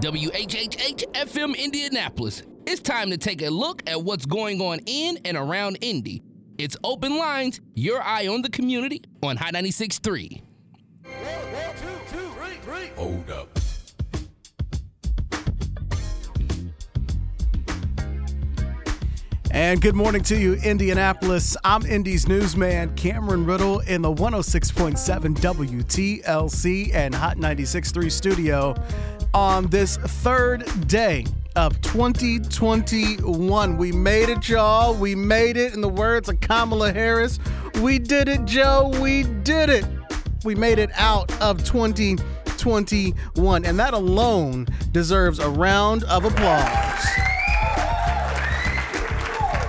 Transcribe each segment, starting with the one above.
WHHH FM Indianapolis. It's time to take a look at what's going on in and around Indy. It's Open Lines, your eye on the community on Hot 96.3. Hold up. And good morning to you, Indianapolis. I'm Indy's newsman, Cameron Ridle, in the 106.7 WTLC and Hot 96.3 studio on this third day of 2021. We made it, y'all. We made it. In the words of Kamala Harris, we did it, Joe. We did it. We made it out of 2021. And that alone deserves a round of applause.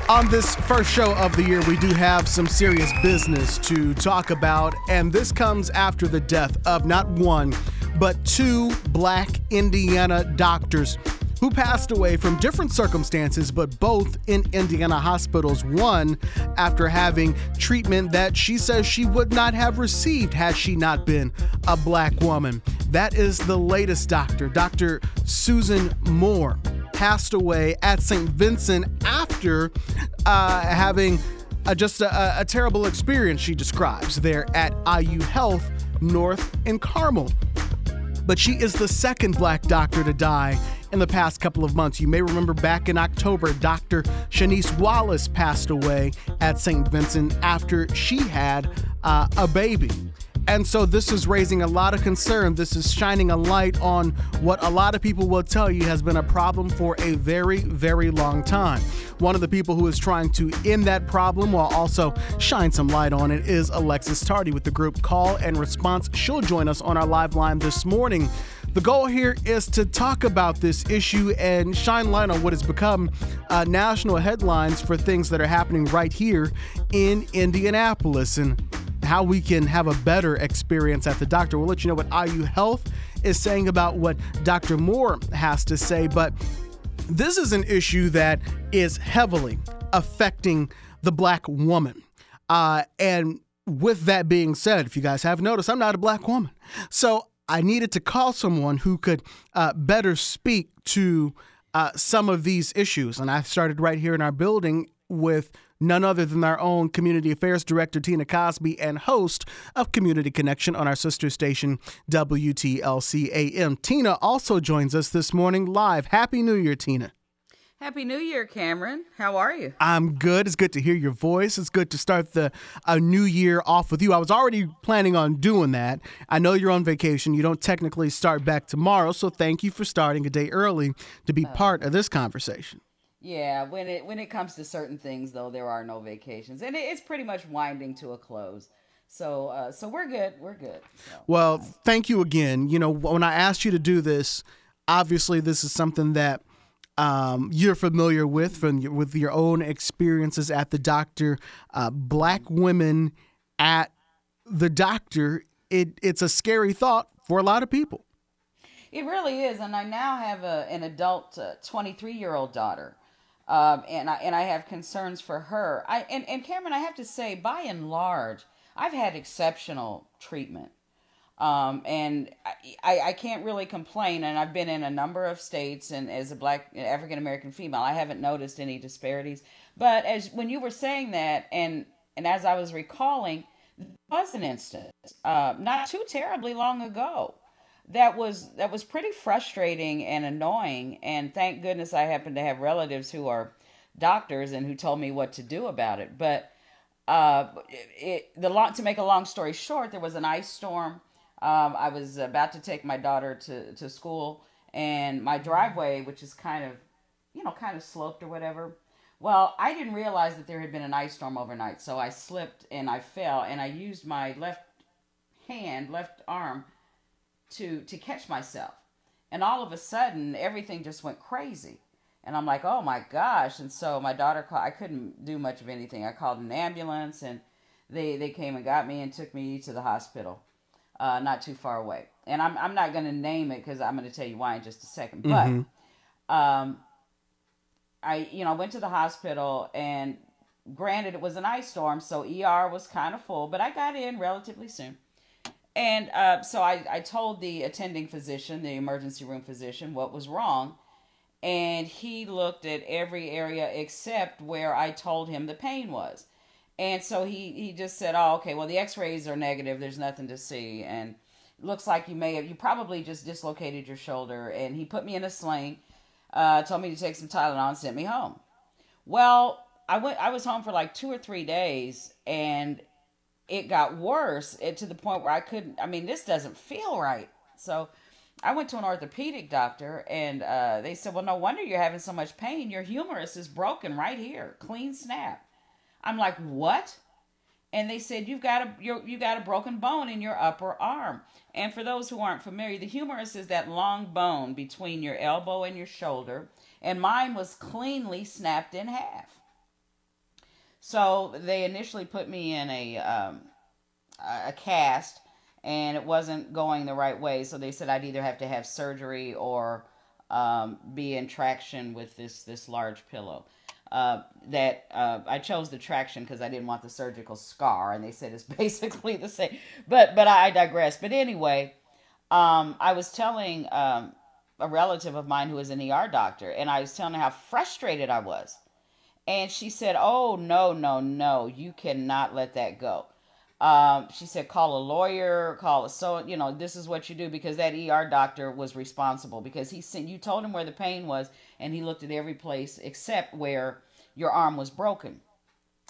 On this first show of the year, we do have some serious business to talk about, and this comes after the death of not one, but two black Indiana doctors who passed away from different circumstances, but both in Indiana hospitals. One after having treatment that she says she would not have received had she not been a black woman. That is the latest doctor, Dr. Susan Moore passed away at St. Vincent after uh, having a, just a, a terrible experience, she describes, there at IU Health North in Carmel. But she is the second black doctor to die in the past couple of months. You may remember back in October, Dr. Chaniece Wallace passed away at St. Vincent after she had uh, a baby. And so this is raising a lot of concern. This is shining a light on what a lot of people will tell you has been a problem for a very, very long time. One of the people who is trying to end that problem while also shine some light on it is Alexis Tardy with the group Call and Response. She'll join us on our live line this morning. The goal here is to talk about this issue and shine light on what has become uh, national headlines for things that are happening right here in Indianapolis. And how we can have a better experience at the doctor. We'll let you know what IU Health is saying about what Dr. Moore has to say, but this is an issue that is heavily affecting the black woman. Uh, and with that being said, if you guys have noticed, I'm not a black woman. So I needed to call someone who could uh, better speak to uh, some of these issues. And I started right here in our building with none other than our own community affairs director, Tina Cosby, and host of Community Connection on our sister station, WTLC AM. Tina also joins us this morning live. Happy New Year, Tina. Happy New Year, Cameron. How are you? I'm good. It's good to hear your voice. It's good to start the a new year off with you. I was already planning on doing that. I know you're on vacation. You don't technically start back tomorrow, so thank you for starting a day early to be oh. part of this conversation. Yeah, when it when it comes to certain things, though, there are no vacations, and it, it's pretty much winding to a close. So, uh, so we're good. We're good. So, well, thank you again. You know, when I asked you to do this, obviously this is something that um, you're familiar with from your, with your own experiences at the doctor. Uh, black women at the doctor. It it's a scary thought for a lot of people. It really is, and I now have a, an adult, 23 uh, year old daughter um, and I and I have concerns for her. I and, and Cameron, I have to say, by and large, I've had exceptional treatment, um, and I, I can't really complain. And I've been in a number of states, and as a black African American female, I haven't noticed any disparities. But as when you were saying that, and and as I was recalling, there was an instance uh, not too terribly long ago that was that was pretty frustrating and annoying. And thank goodness i happen to have relatives who are doctors and who told me what to do about it. But uh it, the long to make a long story short there was an ice storm. Um, i was about to take my daughter to to school and my driveway which is kind of you know kind of sloped or whatever. Well i didn't realize that there had been an ice storm overnight. So i slipped and i fell and i used my left hand left arm to to catch myself. And all of a sudden, everything just went crazy. And I'm like, oh my gosh. And so my daughter called, I couldn't do much of anything. I called an ambulance and they, they came and got me and took me to the hospital, uh, not too far away. And I'm, I'm not going to name it because I'm going to tell you why in just a second. But mm-hmm. um, I, you know, I went to the hospital and granted it was an ice storm, so ER was kind of full, but I got in relatively soon And uh, so I, I told the attending physician, the emergency room physician, what was wrong. And he looked at every area except where I told him the pain was. And so he, he just said, Oh, okay, well, the x rays are negative. There's nothing to see. And looks like you may have, you probably just dislocated your shoulder. And he put me in a sling, uh, told me to take some Tylenol, and sent me home. Well, I went, I was home for like two or three days, and it got worse it, to the point where I couldn't. I mean, this doesn't feel right. So I went to an orthopedic doctor, and uh, they said, "Well, no wonder you're having so much pain. Your humerus is broken right here, clean snap." I'm like, "What?" And they said, "You've got a you you got a broken bone in your upper arm." And for those who aren't familiar, the humerus is that long bone between your elbow and your shoulder, and mine was cleanly snapped in half. So they initially put me in a um, a cast, and it wasn't going the right way. So they said I'd either have to have surgery or um, be in traction with this this large pillow. Uh, that uh, I chose the traction because I didn't want the surgical scar, and they said it's basically the same. But but I digress. But anyway, um, I was telling um, a relative of mine who was an ER doctor, and I was telling her how frustrated I was and she said, Oh, no, no, no, you cannot let that go. Um, she said, Call a lawyer, call a so, you know, this is what you do because that ER doctor was responsible because he sent, you told him where the pain was and he looked at every place except where your arm was broken.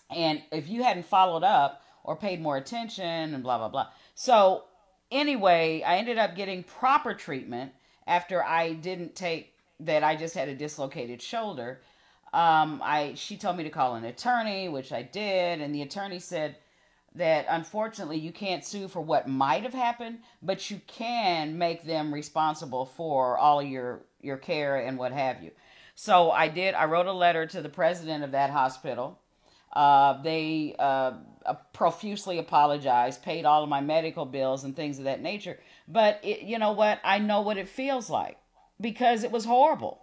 And if you hadn't followed up or paid more attention and blah, blah, blah. So, anyway, I ended up getting proper treatment after I didn't take that I just had a dislocated shoulder um, I she told me to call an attorney, which I did, and the attorney said that unfortunately you can't sue for what might have happened, but you can make them responsible for all your your care and what have you. So I did. I wrote a letter to the president of that hospital. Uh, they uh, profusely apologized, paid all of my medical bills and things of that nature. But it, you know what? I know what it feels like because it was horrible.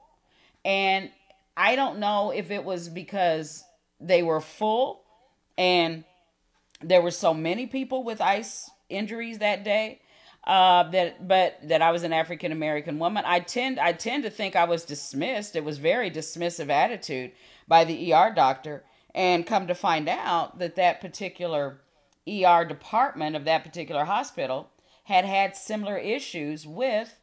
And I don't know if it was because they were full and there were so many people with ice injuries that day uh, that but that I was an African American woman. I tend I tend to think I was dismissed. It was very dismissive attitude by the ER doctor, and come to find out that that particular ER department of that particular hospital had had similar issues with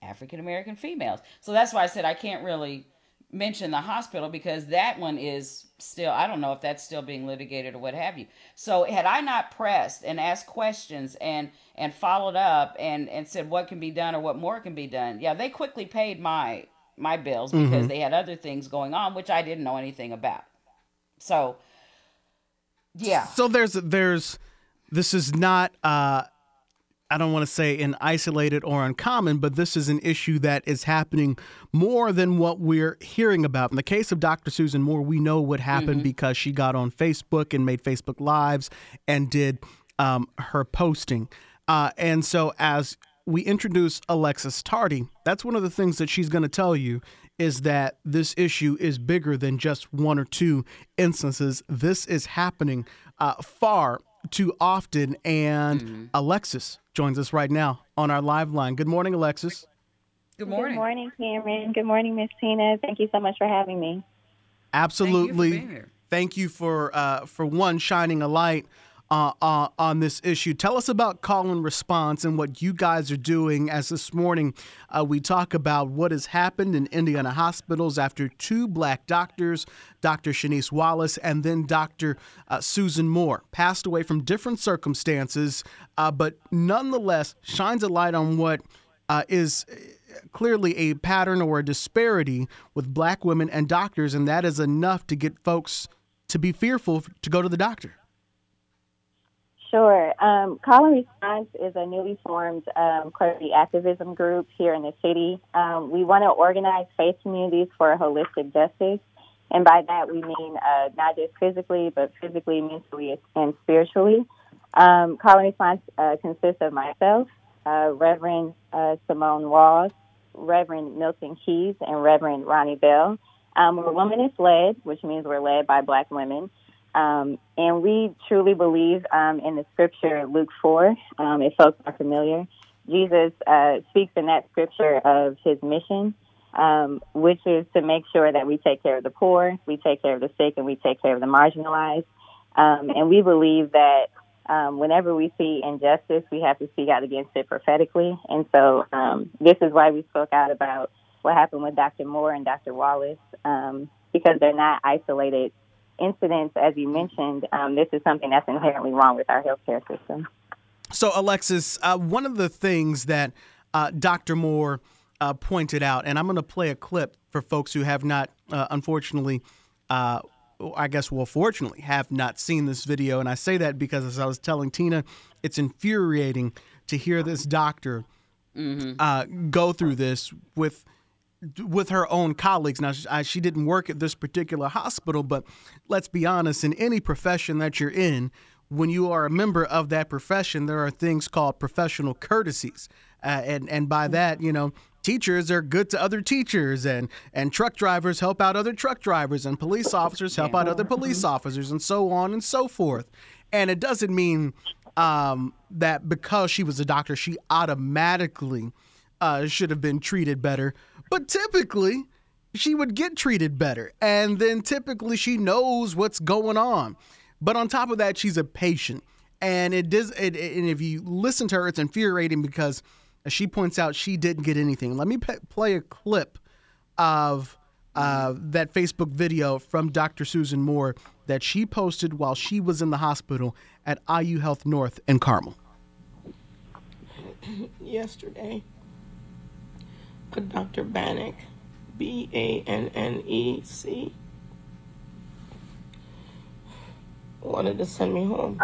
African American females. So that's why I said I can't really mention the hospital because that one is still I don't know if that's still being litigated or what have you. So had I not pressed and asked questions and and followed up and and said what can be done or what more can be done, yeah, they quickly paid my my bills because mm-hmm. they had other things going on which I didn't know anything about. So yeah. So there's there's this is not uh I don't want to say an isolated or uncommon, but this is an issue that is happening more than what we're hearing about. In the case of Dr. Susan Moore, we know what happened mm-hmm. because she got on Facebook and made Facebook Lives and did um, her posting. Uh, and so, as we introduce Alexis Tardy, that's one of the things that she's going to tell you is that this issue is bigger than just one or two instances. This is happening uh, far too often. And mm-hmm. Alexis joins us right now on our live line. Good morning, Alexis. Good morning. Good morning, Cameron. Good morning, Miss Tina. Thank you so much for having me. Absolutely. Thank you for, Thank you for, uh, for one shining a light uh, uh, on this issue. Tell us about call and response and what you guys are doing. As this morning uh, we talk about what has happened in Indiana hospitals after two black doctors, Dr. Chaniece Wallace and then Dr. Uh, Susan Moore, passed away from different circumstances, uh, but nonetheless shines a light on what uh, is clearly a pattern or a disparity with black women and doctors, and that is enough to get folks to be fearful to go to the doctor. Sure. Um, Call and Response is a newly formed um, clergy activism group here in the city. Um, we want to organize faith communities for holistic justice. And by that, we mean uh, not just physically, but physically, mentally, and spiritually. Um, Call and Response uh, consists of myself, uh, Reverend uh, Simone Walls, Reverend Milton Keys, and Reverend Ronnie Bell. Um, we're womanist led, which means we're led by black women. Um, and we truly believe um, in the scripture, Luke 4, um, if folks are familiar. Jesus uh, speaks in that scripture of his mission, um, which is to make sure that we take care of the poor, we take care of the sick, and we take care of the marginalized. Um, and we believe that um, whenever we see injustice, we have to speak out against it prophetically. And so um, this is why we spoke out about what happened with Dr. Moore and Dr. Wallace, um, because they're not isolated incidents, as you mentioned. Um, this is something that's inherently wrong with our healthcare system. So, Alexis, uh, one of the things that uh, Dr. Moore uh, pointed out, and I'm going to play a clip for folks who have not, uh, unfortunately, uh, I guess, well, fortunately, have not seen this video. And I say that because, as I was telling Tina, it's infuriating to hear this doctor mm-hmm. uh, go through this with with her own colleagues. Now, she didn't work at this particular hospital, but let's be honest, in any profession that you're in, when you are a member of that profession, there are things called professional courtesies. Uh, and, and by that, you know, teachers are good to other teachers and and truck drivers help out other truck drivers and police officers help out other police officers and so on and so forth. And it doesn't mean um, that because she was a doctor she automatically uh, should have been treated better but typically she would get treated better and then typically she knows what's going on but on top of that she's a patient and it does it, and if you listen to her it's infuriating because she points out, she didn't get anything. Let me pe- play a clip of uh, that Facebook video from Dr. Susan Moore that she posted while she was in the hospital at IU Health North in Carmel. Yesterday, Dr. Bannec, B A N N E C, wanted to send me home.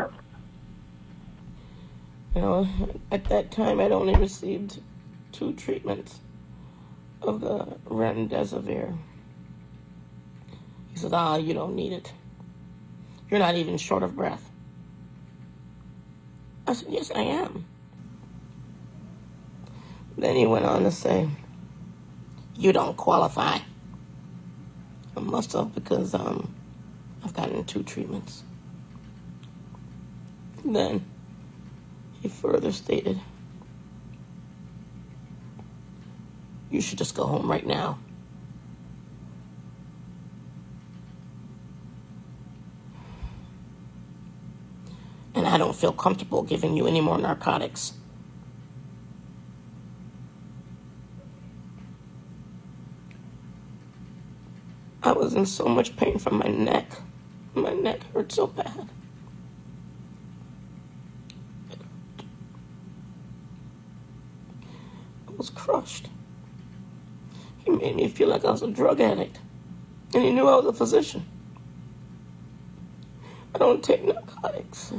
You know, at that time, I'd only received two treatments of the remdesivir. He said, ah, you don't need it. You're not even short of breath. I said, yes, I am. Then he went on to say, you don't qualify. I must have because um, I've gotten two treatments. Then he further stated, You should just go home right now. And I don't feel comfortable giving you any more narcotics. I was in so much pain from my neck. My neck hurt so bad. I was crushed. He made me feel like I was a drug addict. And he knew I was a physician. I don't take narcotics.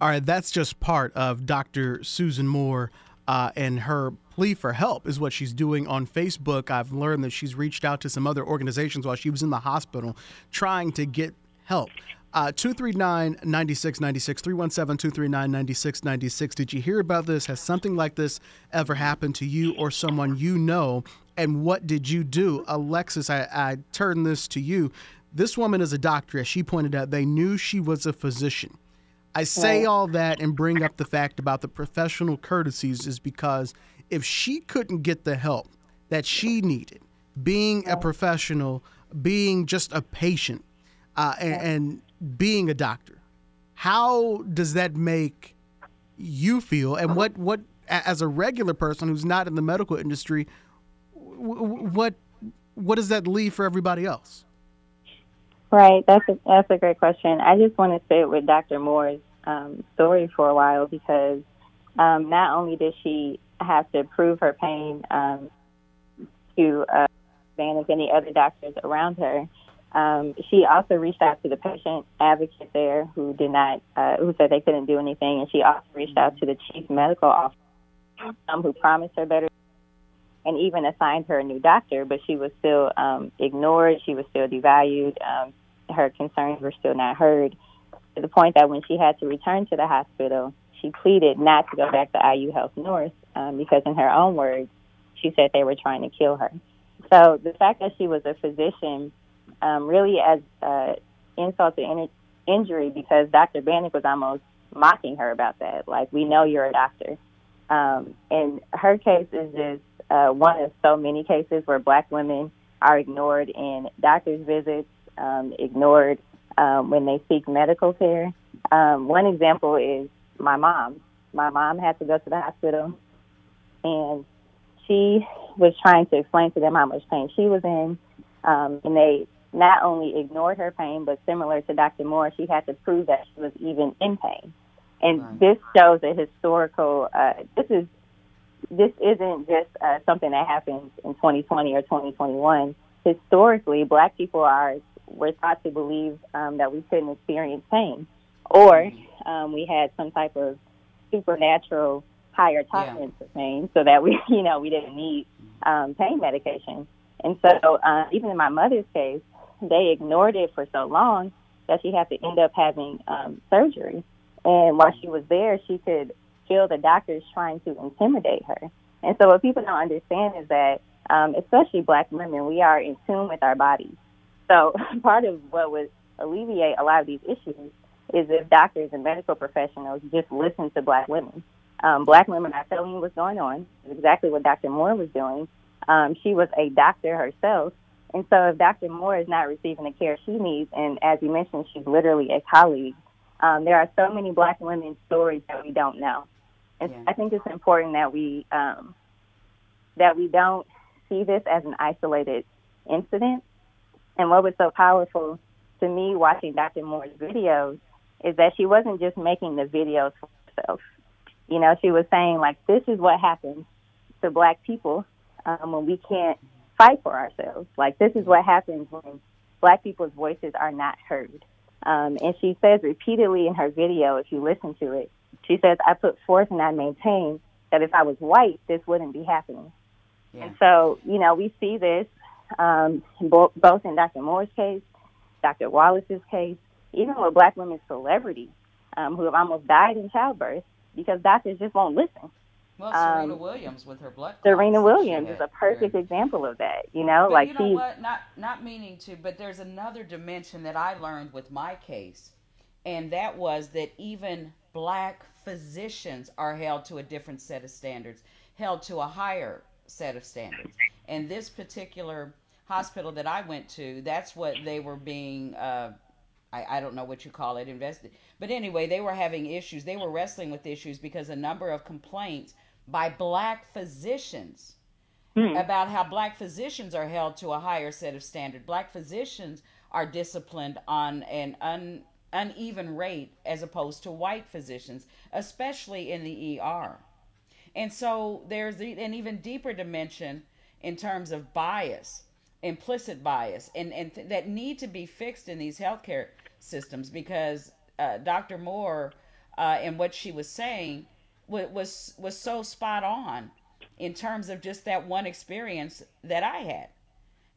All right, that's just part of Dr. Susan Moore uh, and her plea for help is what she's doing on Facebook. I've learned that she's reached out to some other organizations while she was in the hospital trying to get help. Uh, 239 9696, 317 239 9696. Did you hear about this? Has something like this ever happened to you or someone you know? And what did you do? Alexis, I, I turn this to you. This woman is a doctor. As she pointed out, they knew she was a physician. I say all that and bring up the fact about the professional courtesies is because if she couldn't get the help that she needed, being a professional, being just a patient, uh, and, and being a doctor. How does that make you feel? And what what as a regular person who's not in the medical industry, what what does that leave for everybody else? Right, that's a, that's a great question. I just want to stay with Dr. Moore's um, story for a while because um, not only did she have to prove her pain um, to uh, Van and any other doctors around her, um, she also reached out to the patient advocate there who did not, uh, who said they couldn't do anything, and she also reached out to the chief medical officer um, who promised her better and even assigned her a new doctor, but she was still um, ignored. She was still devalued. Um, her concerns were still not heard to the point that when she had to return to the hospital, she pleaded not to go back to IU Health North um, because, in her own words, she said they were trying to kill her. So the fact that she was a physician um, really as uh, insult to in- injury because Dr. Bannec was almost mocking her about that. Like, we know you're a doctor. Um, and her case is just uh, one of so many cases where black women are ignored in doctor's visits, um, ignored um, when they seek medical care. Um, one example is my mom. My mom had to go to the hospital, and she was trying to explain to them how much pain she was in, um, and they not only ignored her pain, but similar to Dr. Moore, she had to prove that she was even in pain. And right. this shows a historical. Uh, this is this isn't just uh, something that happens in 2020 or 2021. Historically, Black people are were taught to believe um, that we couldn't experience pain, or um, we had some type of supernatural higher tolerance yeah. of pain, so that we, you know, we didn't need um, pain medication. And so, uh, even in my mother's case, they ignored it for so long that she had to end up having um, surgery. And while she was there, she could feel the doctors trying to intimidate her. And so, what people don't understand is that, um, especially black women, we are in tune with our bodies. So, part of what would alleviate a lot of these issues is if doctors and medical professionals just listen to black women. Um, black women are telling you what's going on. Exactly what Dr. Moore was doing. Um, she was a doctor herself. And so if Dr. Moore is not receiving the care she needs, and as you mentioned, she's literally a colleague, um, there are so many black women's stories that we don't know. And yeah. I think it's important that we um, that we don't see this as an isolated incident. And what was so powerful to me watching Dr. Moore's videos is that she wasn't just making the videos for herself. You know, she was saying like, "This is what happens to Black people um, when we can't fight for ourselves. Like, this is what happens when Black people's voices are not heard." Um, and she says repeatedly in her video, if you listen to it, she says, I put forth and I maintain that if I was white, this wouldn't be happening. Yeah. And so, you know, we see this um, both, both in Dr. Moore's case, Dr. Wallace's case, even with black women celebrities um, who have almost died in childbirth because doctors just won't listen. Well, Serena um, Williams with her blood. Serena Williams is a perfect example of that. You know, but like you know what? Not not meaning to, but there's another dimension that I learned with my case, and that was that even black physicians are held to a different set of standards, held to a higher set of standards. And this particular hospital that I went to, that's what they were being. Uh, I, I don't know what you call it, invested. But anyway, they were having issues. They were wrestling with issues because a number of complaints by black physicians hmm. about how black physicians are held to a higher set of standard. Black physicians are disciplined on an un, uneven rate as opposed to white physicians, especially in the ER. And so there's an even deeper dimension in terms of bias, implicit bias, and, and th- that need to be fixed in these healthcare systems because uh, Dr. Moore uh, and what she was saying was, was was so spot on in terms of just that one experience that I had,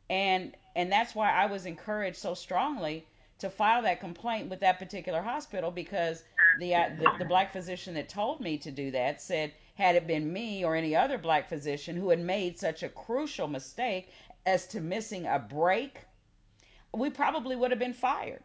and and that's why I was encouraged so strongly to file that complaint with that particular hospital because the, uh, the, the black physician that told me to do that said had it been me or any other black physician who had made such a crucial mistake as to missing a break, we probably would have been fired.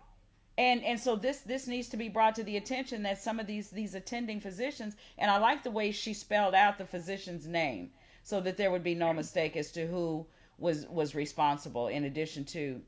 And and so this this needs to be brought to the attention that some of these these attending physicians and I like the way she spelled out the physician's name so that there would be no mistake as to who was was responsible in addition to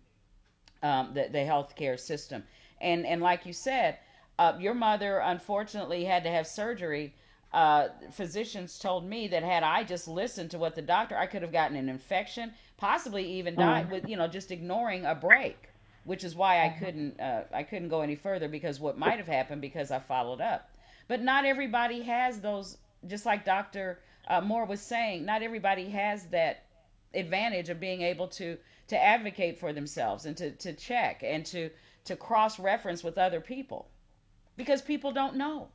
um, the the healthcare system. And and like you said, uh, your mother unfortunately had to have surgery. Uh, physicians told me that had I just listened to what the doctor, I could have gotten an infection, possibly even died mm. with you know just ignoring a break, which is why I couldn't uh, I couldn't go any further because what might have happened because I followed up. But not everybody has those. Just like Doctor uh, Moore was saying, not everybody has that advantage of being able to to advocate for themselves and to, to check and to, to cross reference with other people because people don't know.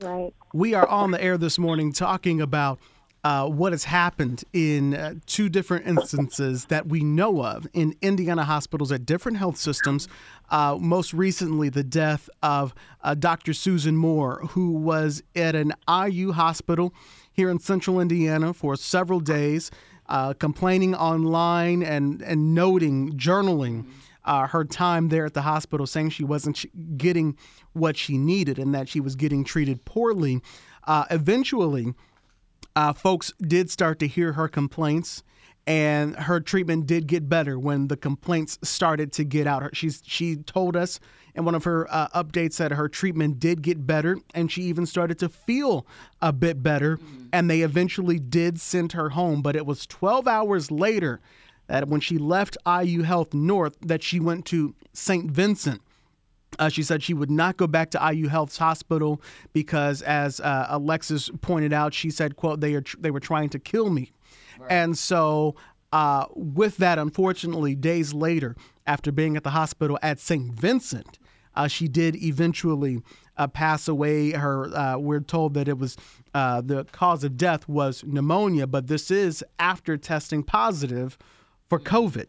Right. We are on the air this morning talking about uh, what has happened in uh, two different instances that we know of in Indiana hospitals at different health systems. Uh, most recently, the death of uh, Dr. Susan Moore, who was at an IU hospital here in central Indiana for several days uh, complaining online and, and noting, journaling uh, her time there at the hospital, saying she wasn't getting what she needed and that she was getting treated poorly. Uh, eventually, uh, folks did start to hear her complaints and her treatment did get better when the complaints started to get out. She's she told us in one of her uh, updates that her treatment did get better, and she even started to feel a bit better. Mm-hmm. And they eventually did send her home, but it was 12 hours later that when she left IU Health North, that she went to St. Vincent. Uh, she said she would not go back to IU Health's hospital because, as uh, Alexis pointed out, she said, "quote They are tr- they were trying to kill me." And so, uh, with that, unfortunately, days later, after being at the hospital at St. Vincent, uh, she did eventually uh, pass away. Her, uh, we're told that it was uh, the cause of death was pneumonia, but this is after testing positive for COVID.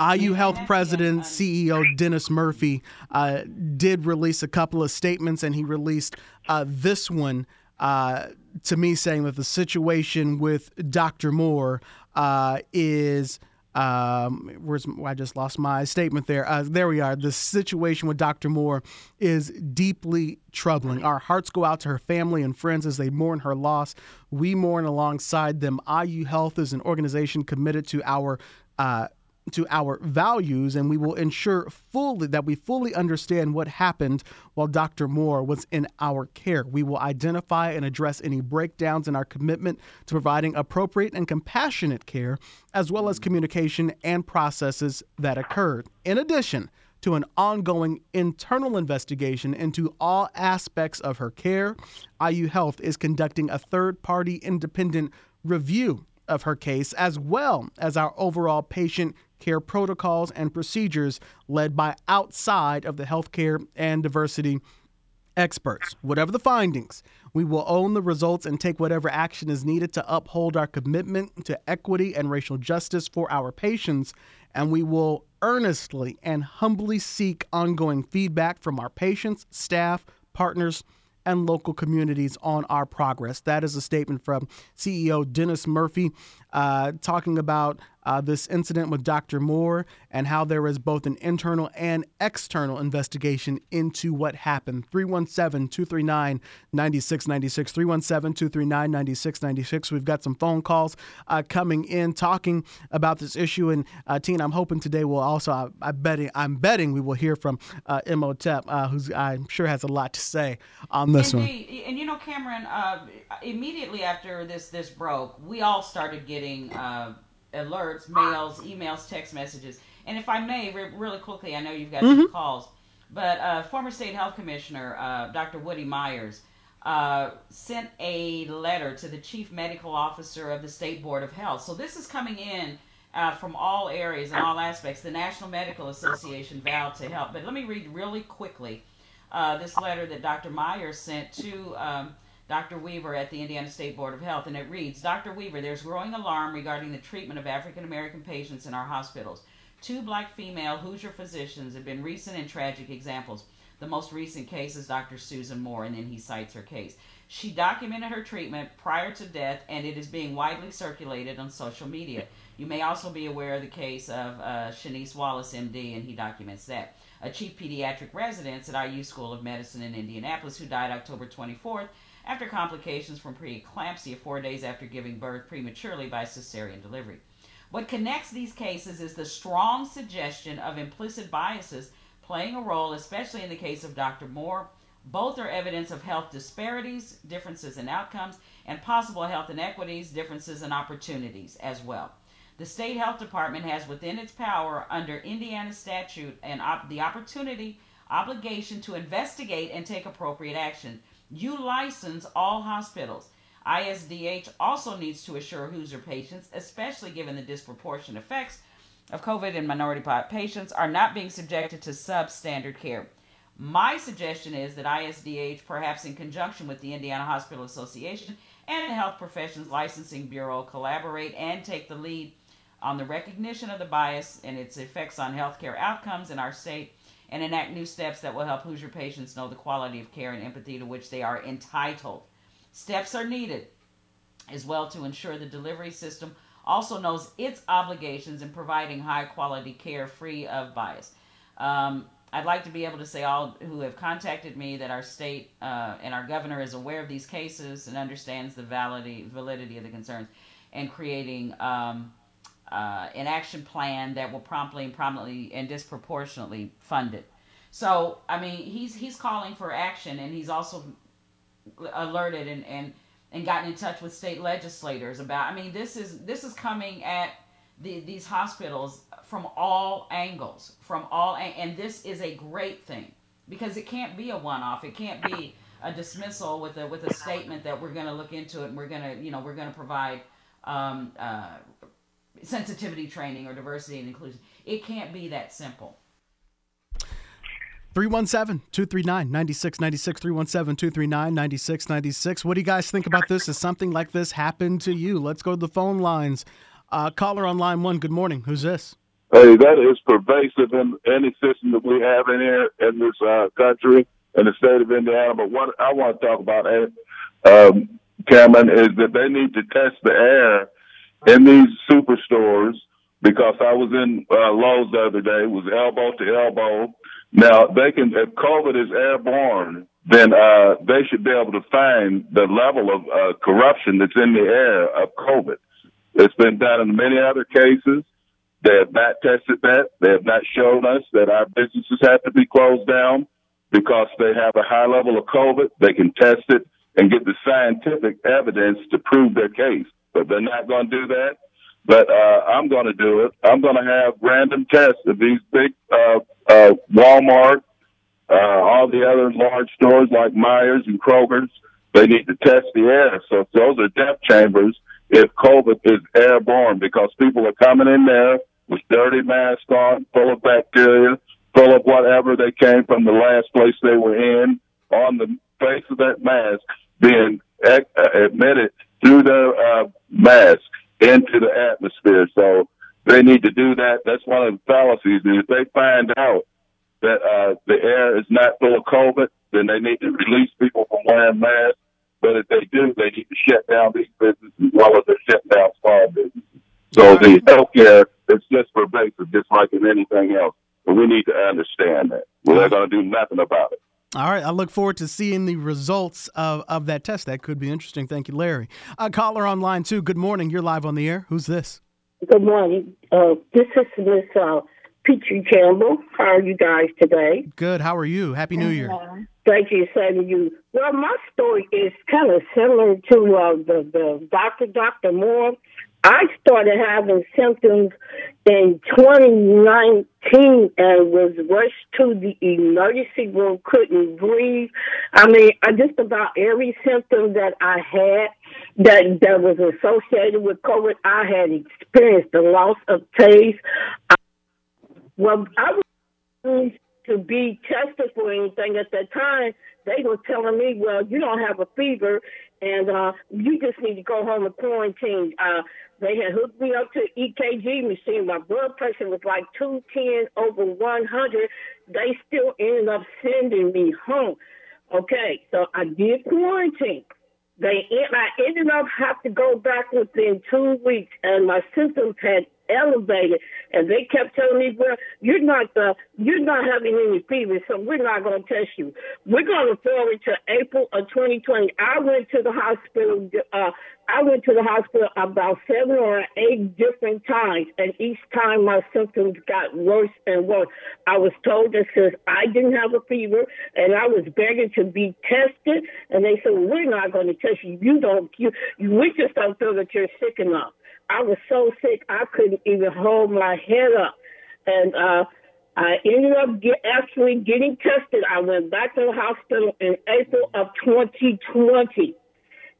IU Health President, CEO Dennis Murphy uh, did release a couple of statements, and he released this one uh, to me saying that the situation with Dr. Moore uh, is. Um, where's I just lost my statement there. Uh, there we are. The situation with Dr. Moore is deeply troubling. Our hearts go out to her family and friends as they mourn her loss. We mourn alongside them. IU Health is an organization committed to our uh, to our values, and we will ensure fully that we fully understand what happened while Dr. Moore was in our care. We will identify and address any breakdowns in our commitment to providing appropriate and compassionate care, as well as communication and processes that occurred. In addition, to an ongoing internal investigation into all aspects of her care, IU Health is conducting a third party independent review of her case, as well as our overall patient care protocols and procedures led by outside of the healthcare and diversity experts. Whatever the findings, we will own the results and take whatever action is needed to uphold our commitment to equity and racial justice for our patients, and we will earnestly and humbly seek ongoing feedback from our patients, staff, partners, and local communities on our progress. That is a statement from CEO Dennis Murphy uh, talking about uh, this incident with Dr. Moore and how there is both an internal and external investigation into what happened. 317 239 9696. 317 239 9696. We've got some phone calls uh, coming in talking about this issue. And, uh, Tina, I'm hoping today we'll also, I, I betting, I'm betting we will hear from uh, Imhotep, uh, who's I'm sure has a lot to say on this Indeed. one. And, you know, Cameron, uh, immediately after this, this broke, we all started getting. Uh, alerts, mails, emails, text messages. And if I may, re- really quickly, I know you've got mm-hmm. some calls, but uh, former state health commissioner uh, Dr. Woody Myers uh, sent a letter to the chief medical officer of the state board of health. So this is coming in. Uh, from all areas and all aspects, the National Medical Association vowed to help. But let me read really quickly uh, this letter that Dr. Myers sent to um, Dr. Weaver at the Indiana State Board of Health, and it reads Dr. Weaver, there's growing alarm regarding the treatment of African American patients in our hospitals. Two black female Hoosier physicians have been recent and tragic examples. The most recent case is Dr. Susan Moore, and then he cites her case. She documented her treatment prior to death, and it is being widely circulated on social media. You may also be aware of the case of uh, Chaniece Wallace, MD, and he documents that. A chief pediatric resident at IU School of Medicine in Indianapolis who died October 24th after complications from preeclampsia four days after giving birth prematurely by cesarean delivery. What connects these cases is the strong suggestion of implicit biases playing a role, especially in the case of Dr. Moore. Both are evidence of health disparities, differences in outcomes, and possible health inequities, differences in opportunities as well. The state health department has within its power, under Indiana statute, and op- the opportunity, obligation to investigate and take appropriate action you license all hospitals. ISDH also needs to assure Hoosier patients, especially given the disproportionate effects of COVID in minority patients, are not being subjected to substandard care. My suggestion is that ISDH, perhaps in conjunction with the Indiana Hospital Association and the Health Professions Licensing Bureau, collaborate and take the lead on the recognition of the bias and its effects on healthcare outcomes in our state and enact new steps that will help Hoosier patients know the quality of care and empathy to which they are entitled. Steps are needed as well to ensure the delivery system also knows its obligations in providing high quality care free of bias. Um, I'd like to be able to say all who have contacted me that our state uh, and our governor is aware of these cases and understands the validity validity of the concerns, and creating um, uh, an action plan that will promptly and prominently and disproportionately fund it. So I mean, he's he's calling for action, and he's also alerted and and and gotten in touch with state legislators about. I mean, this is this is coming at the, these hospitals from all angles, from all, and this is a great thing because it can't be a one-off. It can't be a dismissal with a with a statement that we're going to look into it and we're going to you know we're going to provide um, uh, sensitivity training or diversity and inclusion. It can't be that simple. 317 239 9696. 317 239 9696. What do you guys think about this? Has something like this happened to you? Let's go to the phone lines. Uh, caller on line one, good morning. Who's this? Hey, that is pervasive in any system that we have in here in this uh, country, in the state of Indiana. But what I want to talk about, um, Cameron, is that they need to test the air in these superstores because I was in uh, Lowe's the other day, was elbow to elbow now they can, if COVID is airborne, then uh, they should be able to find the level of uh, corruption that's in the air of COVID. It's been done in many other cases. They have not tested that. They have not shown us that our businesses have to be closed down because they have a high level of COVID. They can test it and get the scientific evidence to prove their case. But they're not going to do that. But uh, I'm going to do it. I'm going to have random tests of these big uh, uh, Walmart, uh, all the other large stores like Meijer's and Kroger's. They need to test the air. So if those are death chambers if COVID is airborne because people are coming in there with dirty masks on, full of bacteria, full of whatever they came from the last place they were in on the face of that mask being uh, admitted through their uh, mask into the atmosphere. So they need to do that. That's one of the fallacies. And if they find out that uh, the air is not full of COVID, then they need to release people from wearing masks. But if they do, they need to shut down these businesses as well as they shut down small businesses. So the healthcare is just pervasive, just like in anything else. But we need to understand that. Well, they're going to do nothing about it. All right. I look forward to seeing the results of, of that test. That could be interesting. Thank you, Larry. Uh, caller on line two. Good morning. You're live on the air. Who's this? Good morning. Uh, this is Miss uh, Peachy Campbell. How are you guys today? Good. How are you? Happy New Year. Uh, thank you, same to you. Well, my story is kind of similar to uh, the the Doctor Doctor Moore. I started having symptoms in 2019 and was rushed to the emergency room, couldn't breathe. I mean, I just about every symptom that I had that that was associated with COVID, I had experienced the loss of taste. I, well, I was to be tested for anything at that time. They were telling me, "Well, you don't have a fever, and uh, you just need to go home and quarantine." Uh, they had hooked me up to EKG machine. My blood pressure was like 210 over 100. They still ended up sending me home. Okay, so I did quarantine. They, I ended up having to go back within two weeks, and my symptoms had elevated, and they kept telling me, "Well, you're not the, you're not having any fever, so we're not going to test you. We're going to forward to April of 2020." I went to the hospital. Uh, I went to the hospital about seven or eight different times, and each time my symptoms got worse and worse. I was told that since I didn't have a fever, and I was begging to be tested, and they said, well, "We're not going to test you. You don't. You, we just don't feel that you're sick enough." I was so sick I couldn't even hold my head up, and uh, I ended up get, actually getting tested. I went back to the hospital in April of 2020.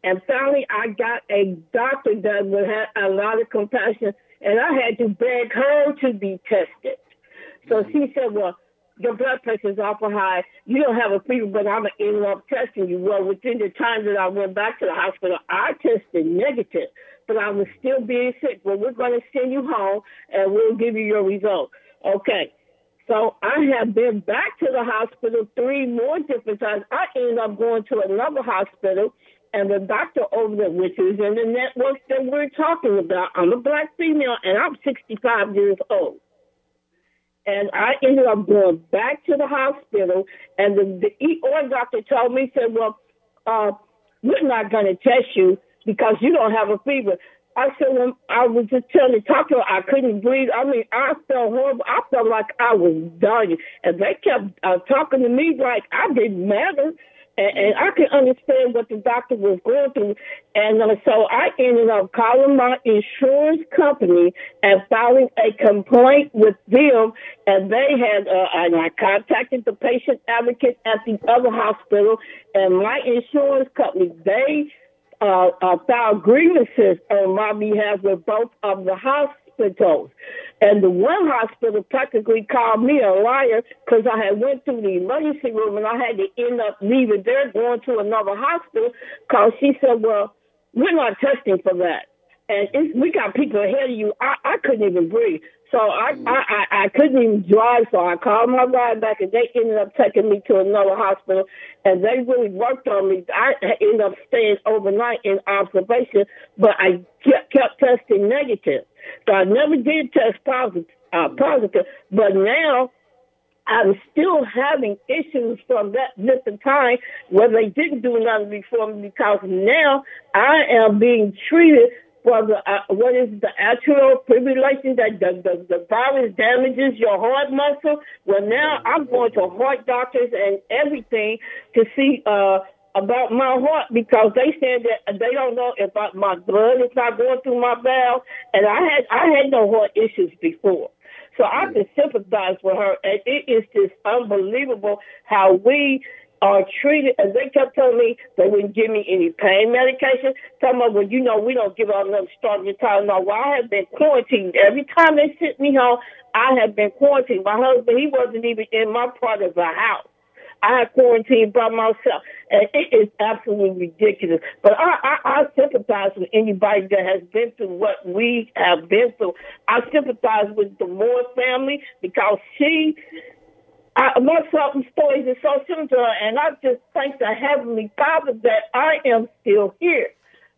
And finally, I got a doctor that would have a lot of compassion, and I had to beg her to be tested. So she said, Well, your blood pressure is awful high. You don't have a fever, but I'm going to end up testing you. Well, within the time that I went back to the hospital, I tested negative but I was still being sick. Well, we're going to send you home and we'll give you your results. Okay. So I have been back to the hospital three more different times. I ended up going to another hospital and the doctor over there, which is in the network that we're talking about. I'm a black female, and I'm 65 years old. And I ended up going back to the hospital, and the, the ER doctor told me, said, well, uh, we're not going to test you because you don't have a fever. I said, well, I was just telling doctor I couldn't breathe. I mean, I felt horrible. I felt like I was dying. And they kept uh, talking to me like I didn't matter and, and I can understand what the doctor was going through. And uh, so I ended up calling my insurance company and filing a complaint with them. And they had, uh, and I contacted the patient advocate at the other hospital, and my insurance company, they uh, uh, filed grievances on my behalf with both of the hospitals. And the one hospital practically called me a liar because I had went through the emergency room and I had to end up leaving there, going to another hospital because she said, well, we're not testing for that. And we got people ahead of you. I, I couldn't even breathe. So I, I, I, I couldn't even drive. So I called my ride back and they ended up taking me to another hospital and they really worked on me. I ended up staying overnight in observation, but I kept, kept testing negative. So I never did test positive, uh, positive, but now I'm still having issues from that different time where they didn't do nothing before me because now I am being treated for the uh, what is the atrial fibrillation that the, the, the virus damages your heart muscle. Well, now I'm going to heart doctors and everything to see uh, about my heart because they said that they don't know if I, my blood is not going through my valve, and I had I had no heart issues before. So I can sympathize with her, and it is just unbelievable how we are treated. And they kept telling me they wouldn't give me any pain medication. Telling me, well, you know, we don't give out enough starting Tylenol. Well, I have been quarantined. Every time they sent me home, I have been quarantined. My husband, he wasn't even in my part of the house. I had quarantined by myself, and it is absolutely ridiculous. But I, I, I sympathize with anybody that has been through what we have been through. I sympathize with the Moore family because she I, my stories is so similar and I just thank the Heavenly Father that I am still here.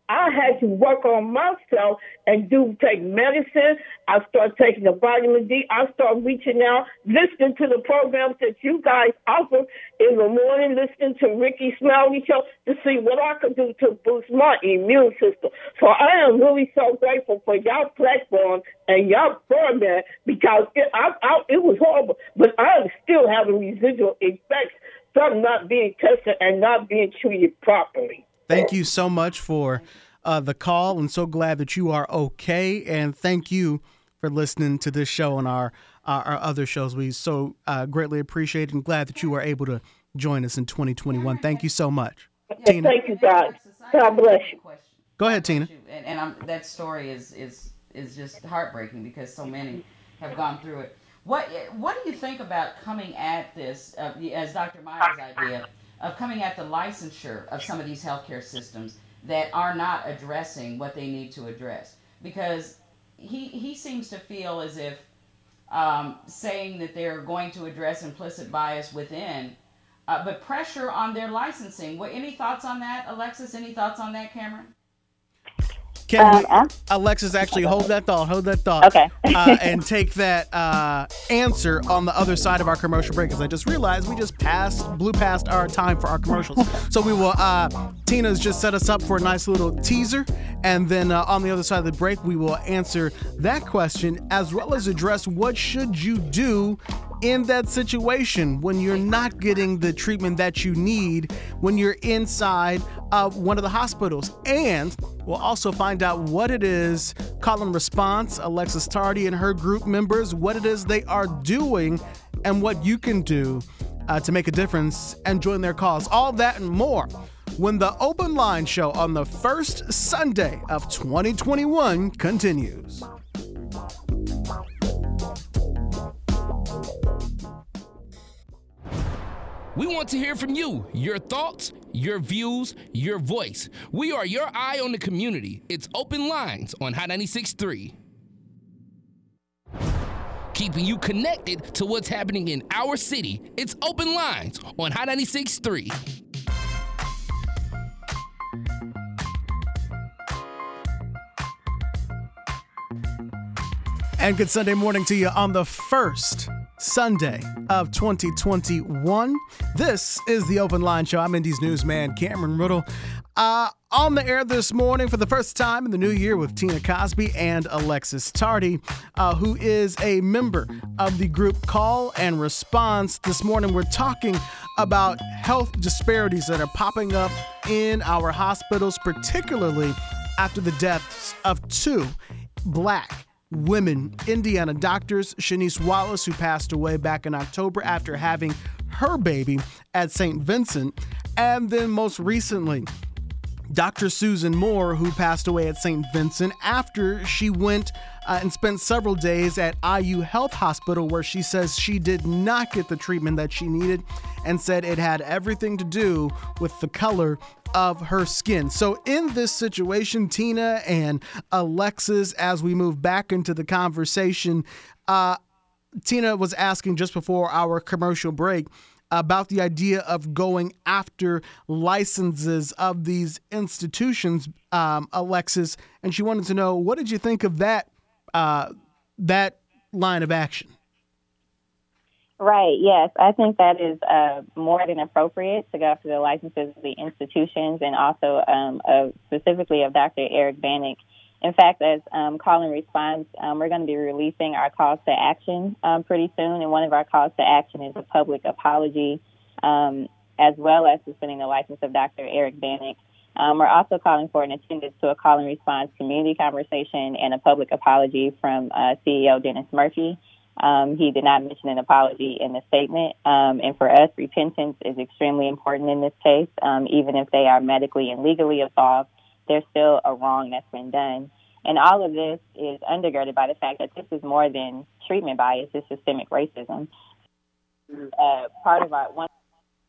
I had to work on myself and do take medicine. I start taking the vitamin D. I start reaching out, listening to the programs that you guys offer in the morning, listening to Rickey Smiley show to see what I can do to boost my immune system. So I am really so grateful for y'all platform and y'all format because it, I, I, it was horrible, but I'm still having residual effects from not being tested and not being treated properly. Thank you so much for uh, the call and so glad that you are okay. And thank you for listening to this show and our, our, our other shows. We so uh, greatly appreciate and glad that you were able to join us in 2021. Thank you so much. Tina. Thank you, God. God bless you. Go ahead, Tina. And, and I'm, that story is, is, is just heartbreaking because so many have gone through it. What, what do you think about coming at this, uh, as Dr. Myers' idea, of coming at the licensure of some of these healthcare systems that are not addressing what they need to address. Because he, he seems to feel as if um, saying that they're going to address implicit bias within, uh, but pressure on their licensing. What, any thoughts on that, Alexis? Any thoughts on that, Cameron? Can um, we, Alexis, actually hold that thought, hold that thought, okay, uh, and take that uh, answer on the other side of our commercial break. Because I just realized we just passed, blew past our time for our commercials. so we will. Uh, Tina's just set us up for a nice little teaser, and then uh, on the other side of the break, we will answer that question as well as address what should you do in that situation when you're not getting the treatment that you need when you're inside of one of the hospitals. And we'll also find out what it is and Response, Alexis Tardy and her group members, what it is they are doing, and what you can do uh, to make a difference and join their cause. All that and more when the Open Line Show on the first Sunday of 2021 continues. We want to hear from you, your thoughts, your views, your voice. We are your eye on the community. It's Open Lines on Hot 96.3. Keeping you connected to what's happening in our city. It's Open Lines on Hot 96.3. And good Sunday morning to you on the first Sunday of 2021. This is the Open Line Show. I'm Indy's newsman, Cameron Ridle. Uh, on the air this morning for the first time in the new year with Tina Cosby and Alexis Tardy, uh, who is a member of the group Call and Response. This morning, we're talking about health disparities that are popping up in our hospitals, particularly after the deaths of two black women Indiana doctors, Chaniece Wallace, who passed away back in October after having her baby at St. Vincent, and then most recently, Dr. Susan Moore, who passed away at St. Vincent after she went uh, and spent several days at IU Health Hospital, where she says she did not get the treatment that she needed and said it had everything to do with the color of her skin. So, in this situation, Tina and Alexis, as we move back into the conversation, uh, Tina was asking just before our commercial break about the idea of going after licenses of these institutions, um, Alexis, and she wanted to know what did you think of that uh, that line of action? Right. Yes, I think that is uh, more than appropriate to go after the licenses of the institutions and also um, of, specifically of Dr. Eric Bannec. In fact, as um, call and response, um, we're going to be releasing our calls to action um, pretty soon, and one of our calls to action is a public apology, um, as well as suspending the license of Dr. Eric Bannec. Um, we're also calling for an attendance to a call and response community conversation and a public apology from uh, CEO Dennis Murphy. Um, he did not mention an apology in the statement. Um, and for us, repentance is extremely important in this case. Um, even if they are medically and legally absolved, there's still a wrong that's been done. And all of this is undergirded by the fact that this is more than treatment bias, it's systemic racism. Uh, part of our one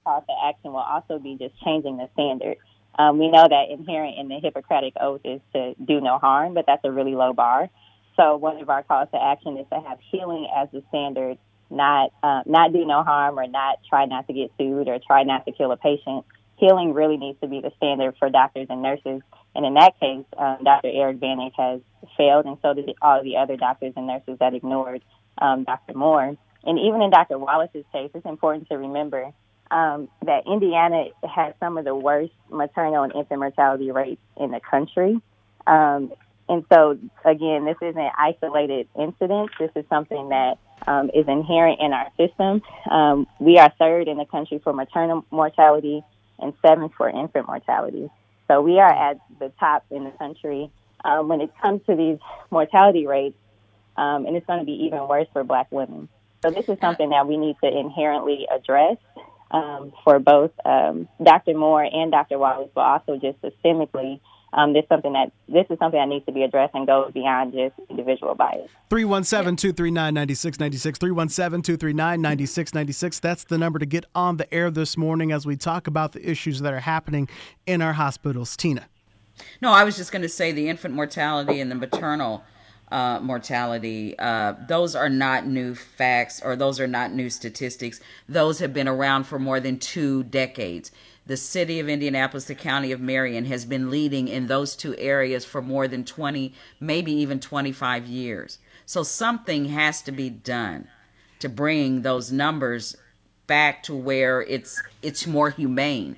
call to action will also be just changing the standard. Um, we know that inherent in the Hippocratic Oath is to do no harm, but that's a really low bar. So one of our calls to action is to have healing as the standard, not uh, not do no harm or not try not to get sued or try not to kill a patient. Healing really needs to be the standard for doctors and nurses. And in that case, um, Dr. Eric Bannec has failed, and so did all the other doctors and nurses that ignored um, Dr. Moore. And even in Dr. Wallace's case, it's important to remember um, that Indiana has some of the worst maternal and infant mortality rates in the country. Um, and so, again, this isn't isolated incident. This is something that um, is inherent in our system. Um, we are third in the country for maternal mortality and seventh for infant mortality. So we are at the top in the country um, when it comes to these mortality rates, um, and it's going to be even worse for Black women. So this is something that we need to inherently address um, for both um, Dr. Moore and Dr. Wallace, but also just systemically um, this something that this is something that needs to be addressed and goes beyond just individual bias. 317-239-9696 317-239-9696 that's the number to get on the air this morning as we talk about the issues that are happening in our hospitals tina no i was just going to say the infant mortality and the maternal uh, mortality. Uh, those are not new facts or those are not new statistics. Those have been around for more than two decades. The city of Indianapolis, the county of Marion, has been leading in those two areas for more than 20, maybe even 25 years. So something has to be done to bring those numbers back to where it's it's more humane.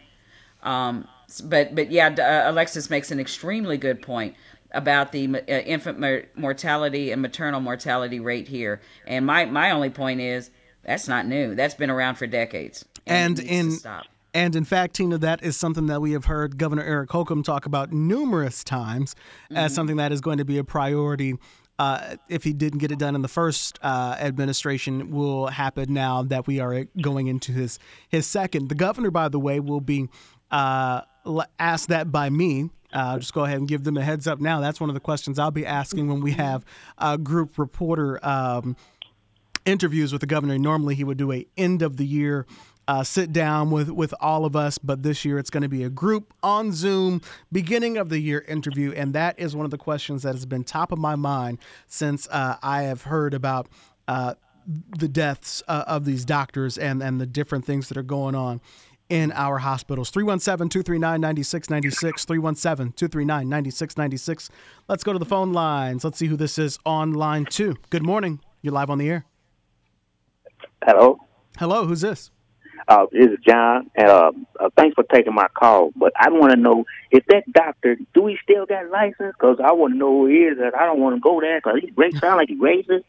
Um, but but yeah, uh, Alexis makes an extremely good point about the uh, infant mortality and maternal mortality rate here. And my my only point is that's not new. That's been around for decades. And, and in and in fact, Tina, that is something that we have heard Governor Eric Holcomb talk about numerous times mm-hmm. as something that is going to be a priority. Uh, if he didn't get it done in the first uh, administration, will happen now that we are going into his his second. The governor, by the way, will be uh, asked that by me. Uh, just go ahead and give them a heads up now. That's one of the questions I'll be asking when we have a group reporter um, interviews with the governor. Normally, he would do a end of the year uh, sit down with with all of us. But this year it's going to be a group on Zoom beginning of the year interview, and that is one of the questions that has been top of my mind since uh, I have heard about. Uh, the deaths uh, of these doctors and, and the different things that are going on in our hospitals. 317 239 9696. 317 239 9696. Let's go to the phone lines. Let's see who this is on line two. Good morning. You're live on the air. Hello. Hello, who's this? Uh, this is John, and uh, uh, thanks for taking my call. But I want to know if that doctor do he still got license? Because I want to know who he is, and I don't want to go there because he breaks sound like he racist.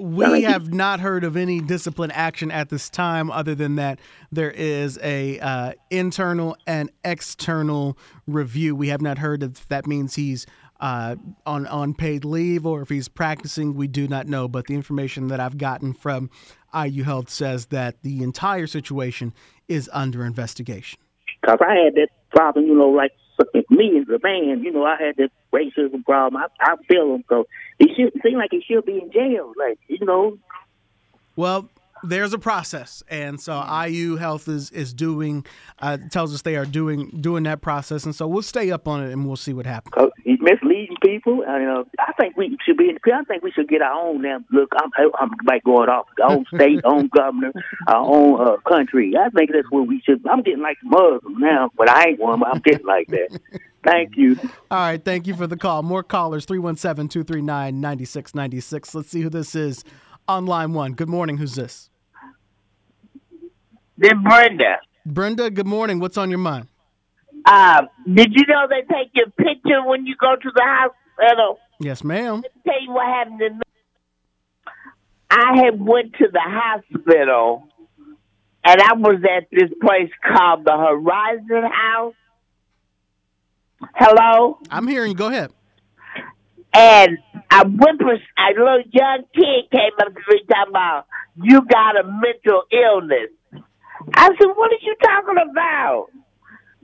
We have not heard of any discipline action at this time, other than that there is a uh, internal and external review. We have not heard if that means he's uh, on on paid leave or if he's practicing. We do not know, but the information that I've gotten from IU Health says that the entire situation is under investigation. Because I had that problem, you know, like me as a man, you know, I had that racism problem. I, I feel them so he should seem like he should be in jail, like you know. Well, there's a process, and so IU Health is is doing uh, tells us they are doing doing that process, and so we'll stay up on it and we'll see what happens. He's misleading people. And, uh, I think we should be. I think we should get our own now. Look, I'm I'm like going off our own state, own governor, our own uh, country. I think that's what we should. I'm getting like Muslim now, but I ain't one. But I'm getting like that. Thank you. All right, thank you for the call. More callers 317-239-9696. Let's see who this is on line 1. Good morning. Who's this? This Brenda. Brenda, good morning. What's on your mind? Uh, did you know they take your picture when you go to the hospital? Yes, ma'am. Let me tell you what happened to me. I had went to the hospital, and I was at this place called the Horizon House. Hello? I'm hearing you. Go ahead. And I went for a little young kid came up to me talking about you got a mental illness. I said, "What are you talking about?"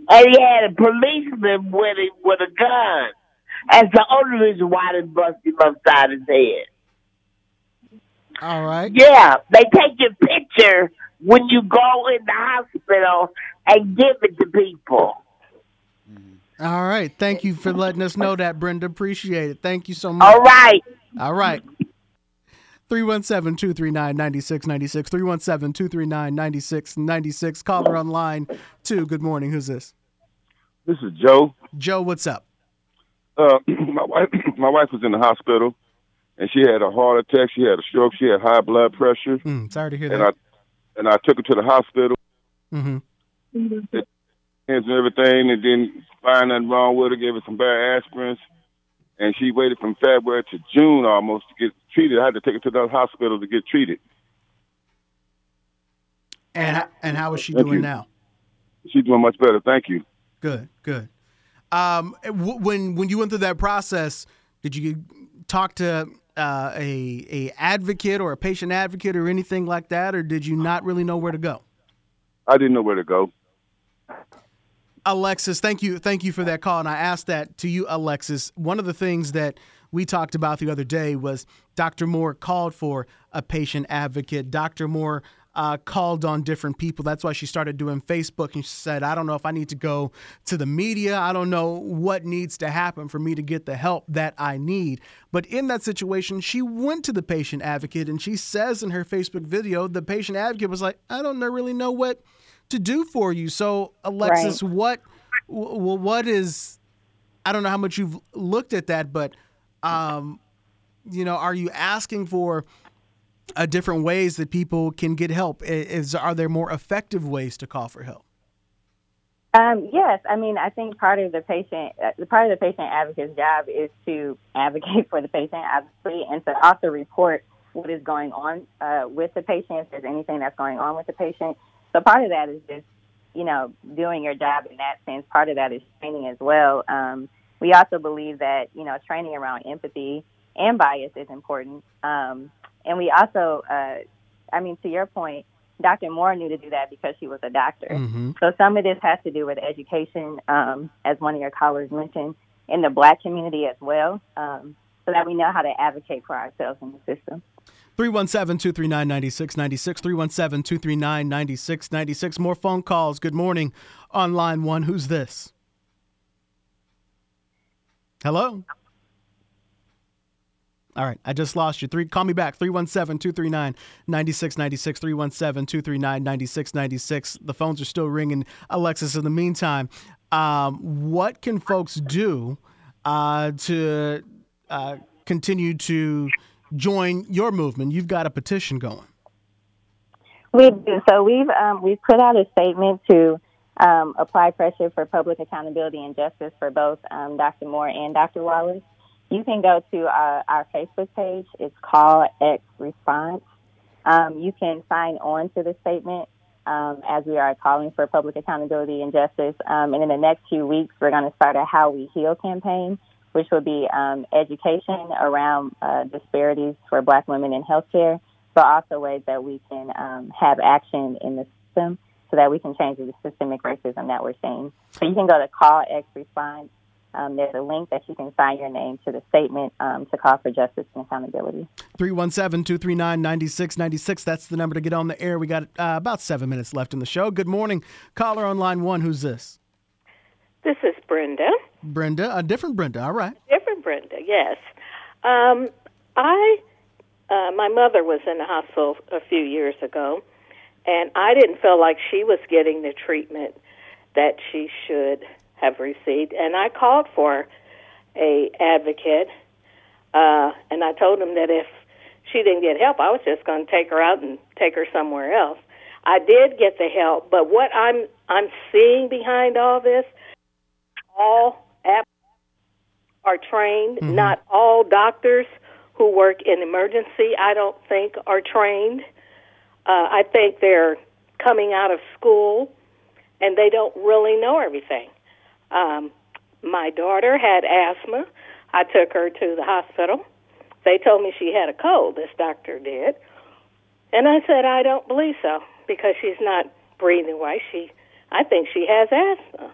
And he had a policeman with him with a gun. That's the only reason why they busted him upside his head. All right. Yeah, they take your picture when you go in the hospital and give it to people. All right. Thank you for letting us know that, Brenda. Appreciate it. Thank you so much. All right. All right. 317 239 9696. 317 239 9696. Caller online, two. Good morning. Who's this? This is Joe. Joe, what's up? Uh, my wife, my wife was in the hospital, and she had a heart attack. She had a stroke. She had high blood pressure. Mm, sorry to hear and that. I and I took her to the hospital. mm-hmm. It, and everything, and then find nothing wrong with her. Gave her some bad aspirins, and she waited from February to June almost to get treated. I had to take her to the hospital to get treated. And and how is she Thank doing you. now? She's doing much better. Thank you. Good, good. Um, when when you went through that process, did you talk to uh, a a advocate or a patient advocate or anything like that, or did you not really know where to go? I didn't know where to go. Alexis, thank you, thank you for that call, and I asked that to you, Alexis. One of the things that we talked about the other day was Dr. Moore called for a patient advocate. Dr. Moore uh, called on different people. That's why she started doing Facebook, and she said, "I don't know if I need to go to the media. I don't know what needs to happen for me to get the help that I need." But in that situation, she went to the patient advocate, and she says in her Facebook video, the patient advocate was like, "I don't really know what." To do for you. So, Alexis, what w- what is I don't know how much you've looked at that, but um, you know, are you asking for uh, different ways that people can get help? Is are there more effective ways to call for help? Um, yes, I mean, I think part of the patient, uh, the part of the patient advocate's job is to advocate for the patient, obviously, and to also report what is going on uh, with the patient, if there's anything that's going on with the patient. So part of that is just, you know, doing your job in that sense. Part of that is training as well. Um, we also believe that, you know, training around empathy and bias is important. Um, and we also, uh, I mean, to your point, Dr. Moore knew to do that because she was a doctor. Mm-hmm. So some of this has to do with education, um, as one of your callers mentioned, in the black community as well, um, so that we know how to advocate for ourselves in the system. 317 239 9696. 317 239 9696. More phone calls. Good morning. On line one, who's this? Hello? All right, I just lost you. Three, call me back. 317-239-9696, 317-239-9696. The phones are still ringing. Alexis, in the meantime, um, what can folks do uh, to uh, continue to join your movement? You've got a petition going. We do. So we've um, we've put out a statement to um, apply pressure for public accountability and justice for both um, Dr. Moore and Dr. Wallace. You can go to our, our Facebook page. It's called X Response. Um, you can sign on to the statement um, as we are calling for public accountability and justice. Um, and in the next few weeks, we're going to start a How We Heal campaign, which would be um, education around uh, disparities for Black women in healthcare, but also ways that we can um, have action in the system so that we can change the systemic racism that we're seeing. So you can go to Call X Response um, there's a link that you can sign your name to the statement um, to call for justice and accountability. 317 239 9696. That's the number to get on the air. We got uh, about seven minutes left in the show. Good morning. Caller on line one. Who's this? This is Brenda. Brenda, a different Brenda. All right. Different Brenda, yes. Um, I, uh, my mother was in the hospital a few years ago, and I didn't feel like she was getting the treatment that she should have received. And I called for a advocate, uh, and I told him that if she didn't get help, I was just going to take her out and take her somewhere else. I did get the help, but what I'm I'm seeing behind all this, all are trained. Mm-hmm. Not all doctors who work in emergency, I don't think, are trained. Uh, I think they're coming out of school and they don't really know everything. Um, my daughter had asthma. I took her to the hospital. They told me she had a cold, this doctor did. And I said, I don't believe so because she's not breathing right. She, I think she has asthma.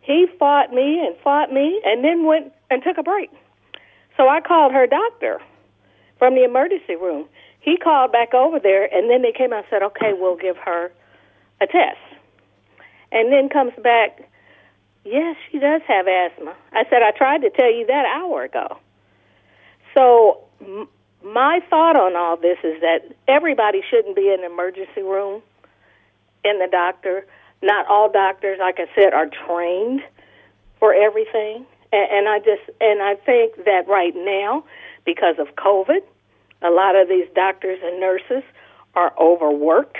He fought me and fought me and then went and took a break. So I called her doctor from the emergency room. He called back over there and then they came out and said, okay, we'll give her a test. And then comes back Yes, she does have asthma. I said, I tried to tell you that hour ago. So, m- my thought on all this is that everybody shouldn't be in the emergency room in the doctor. Not all doctors, like I said, are trained for everything. And, and I just, and I think that right now, because of COVID, a lot of these doctors and nurses are overworked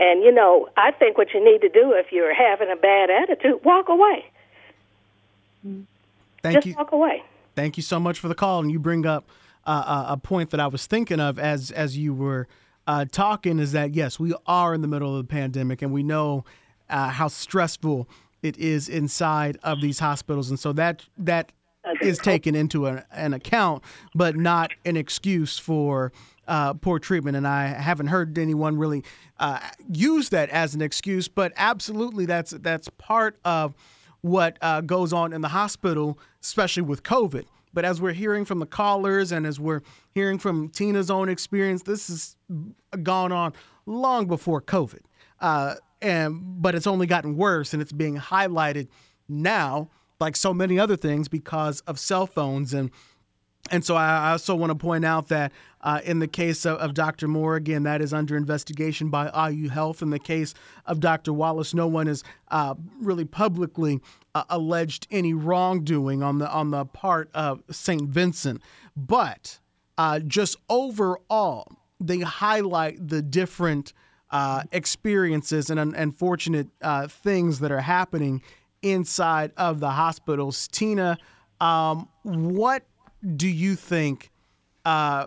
and you know, I think what you need to do if you're having a bad attitude, walk away. Thank Just you. walk away. Thank you so much for the call, and you bring up uh, a point that I was thinking of as as you were uh, talking. Is that yes, we are in the middle of the pandemic, and we know uh, how stressful it is inside of these hospitals, and so that that is taken into an, an account, but not an excuse for uh, poor treatment. And I haven't heard anyone really uh, use that as an excuse, but absolutely that's that's part of what uh, goes on in the hospital, especially with COVID. But as we're hearing from the callers and as we're hearing from Tina's own experience, this has gone on long before COVID. And but it's only gotten worse, and it's being highlighted now, like so many other things, because of cell phones and and so I also want to point out that uh, in the case of, of, Dr. Moore, again, that is under investigation by IU Health. In the case of Dr. Wallace, no one has uh, really publicly uh, alleged any wrongdoing on the on the part of St. Vincent. But uh, just overall, they highlight the different uh, experiences and un- unfortunate uh, things that are happening inside of the hospitals. Tina, um, what do you think uh,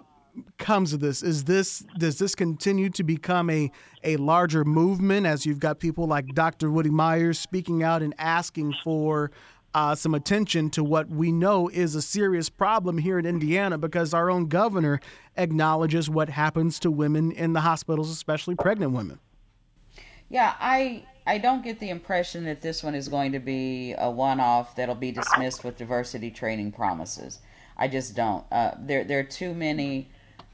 comes of this? Is this does this continue to become a a larger movement as you've got people like Dr. Woody Myers speaking out and asking for uh, some attention to what we know is a serious problem here in Indiana because our own governor acknowledges what happens to women in the hospitals, especially pregnant women. Yeah, I I don't get the impression that this one is going to be a one-off that'll be dismissed with diversity training promises. I just don't. Uh, there there are too many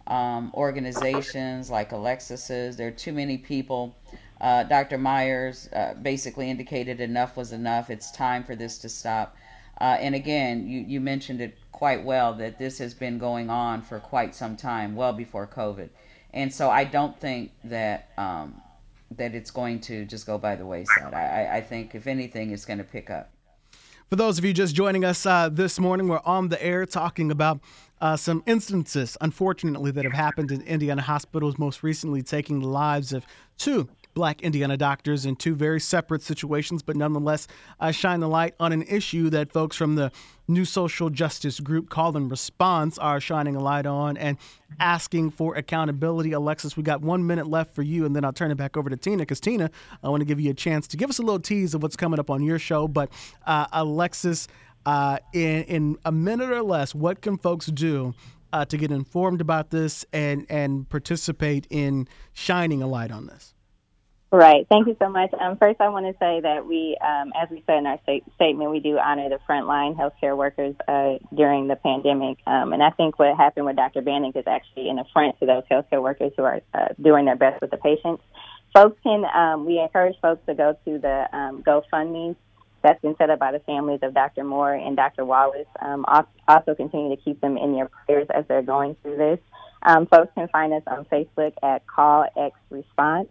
um, organizations like Alexis's. There are too many people. Uh, Dr. Myers uh, basically indicated enough was enough. It's time for this to stop. Uh, and again, you, you mentioned it quite well that this has been going on for quite some time, well before COVID. And so I don't think that um, that it's going to just go by the wayside. I, I think, if anything, it's going to pick up. For those of you just joining us uh, this morning, we're on the air talking about uh, some instances, unfortunately, that have happened in Indiana hospitals, most recently taking the lives of two black Indiana doctors in two very separate situations, but nonetheless uh, shine the light on an issue that folks from the new social justice group Call and Response are shining a light on and asking for accountability. Alexis, we got one minute left for you, and then I'll turn it back over to Tina because Tina, I want to give you a chance to give us a little tease of what's coming up on your show. But uh, Alexis, uh, in in a minute or less, what can folks do? Uh, to get informed about this and and participate in shining a light on this. Right. Thank you so much. Um, first, I want to say that we, um, as we said in our state- statement, we do honor the frontline healthcare workers uh, during the pandemic. Um, and I think what happened with Dr. Bannec is actually an affront to those healthcare workers who are uh, doing their best with the patients. Folks can, um, we encourage folks to go to the um, GoFundMe that's been set up by the families of Dr. Moore and Dr. Wallace. Um, also, continue to keep them in your prayers as they're going through this. Um, folks can find us on Facebook at Call X Response.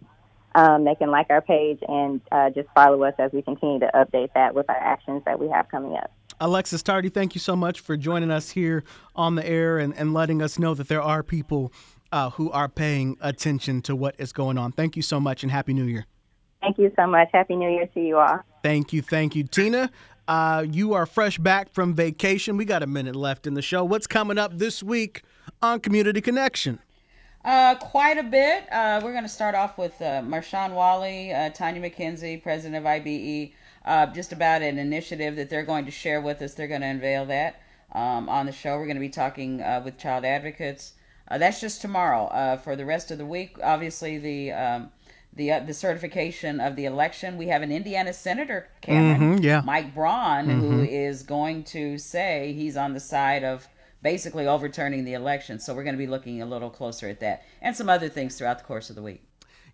Um, they can like our page and uh, just follow us as we continue to update that with our actions that we have coming up. Alexis Tardy, thank you so much for joining us here on the air and, and letting us know that there are people uh, who are paying attention to what is going on. Thank you so much and Happy New Year. Thank you so much. Happy New Year to you all. Thank you. Thank you. Tina, uh, you are fresh back from vacation. We got a minute left in the show. What's coming up this week on Community Connection? Uh, quite a bit. Uh, we're going to start off with uh, Marshawn Wolley, uh, Tanya McKenzie, president of IBE, uh, just about an initiative that they're going to share with us. They're going to unveil that um, on the show. We're going to be talking uh, with child advocates. Uh, that's just tomorrow. Uh, for the rest of the week, obviously the um, the uh, the certification of the election. We have an Indiana senator, Cameron, Mhm, yeah. Mike Braun, who Mhm. is going to say he's on the side of basically overturning the election. So we're going to be looking a little closer at that and some other things throughout the course of the week.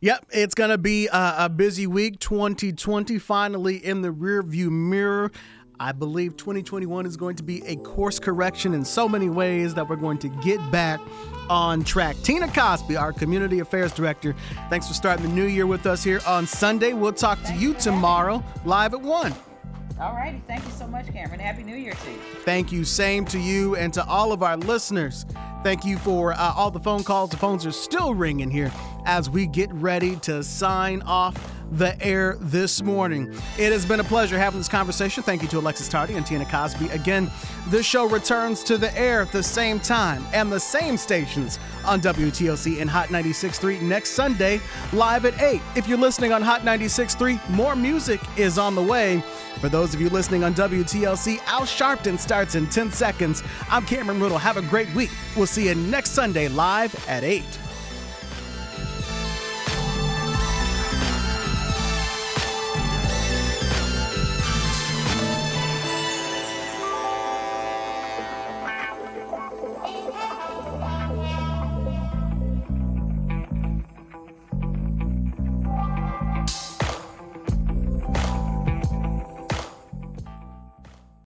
Yep, it's going to be a, a busy week. 2020 finally in the rearview mirror. I believe 2021 is going to be a course correction in so many ways that we're going to get back on track. Tina Cosby, our community affairs director, thanks for starting the new year with us here on Sunday. We'll talk to you tomorrow live at 1. All righty. Thank you so much, Cameron. Happy New Year to you. Thank you. Same to you and to all of our listeners. Thank you for uh, all the phone calls. The phones are still ringing here as we get ready to sign off the air this morning. It has been a pleasure having this conversation. Thank you to Alexis Tardy and Tina Cosby. Again, this show returns to the air at the same time and the same stations on WTLC and Hot 96.3 next Sunday, live at 8. If you're listening on Hot 96.3, more music is on the way. For those of you listening on WTLC, Al Sharpton starts in 10 seconds. I'm Cameron Ridle. Have a great week. We'll see you next Sunday live at 8.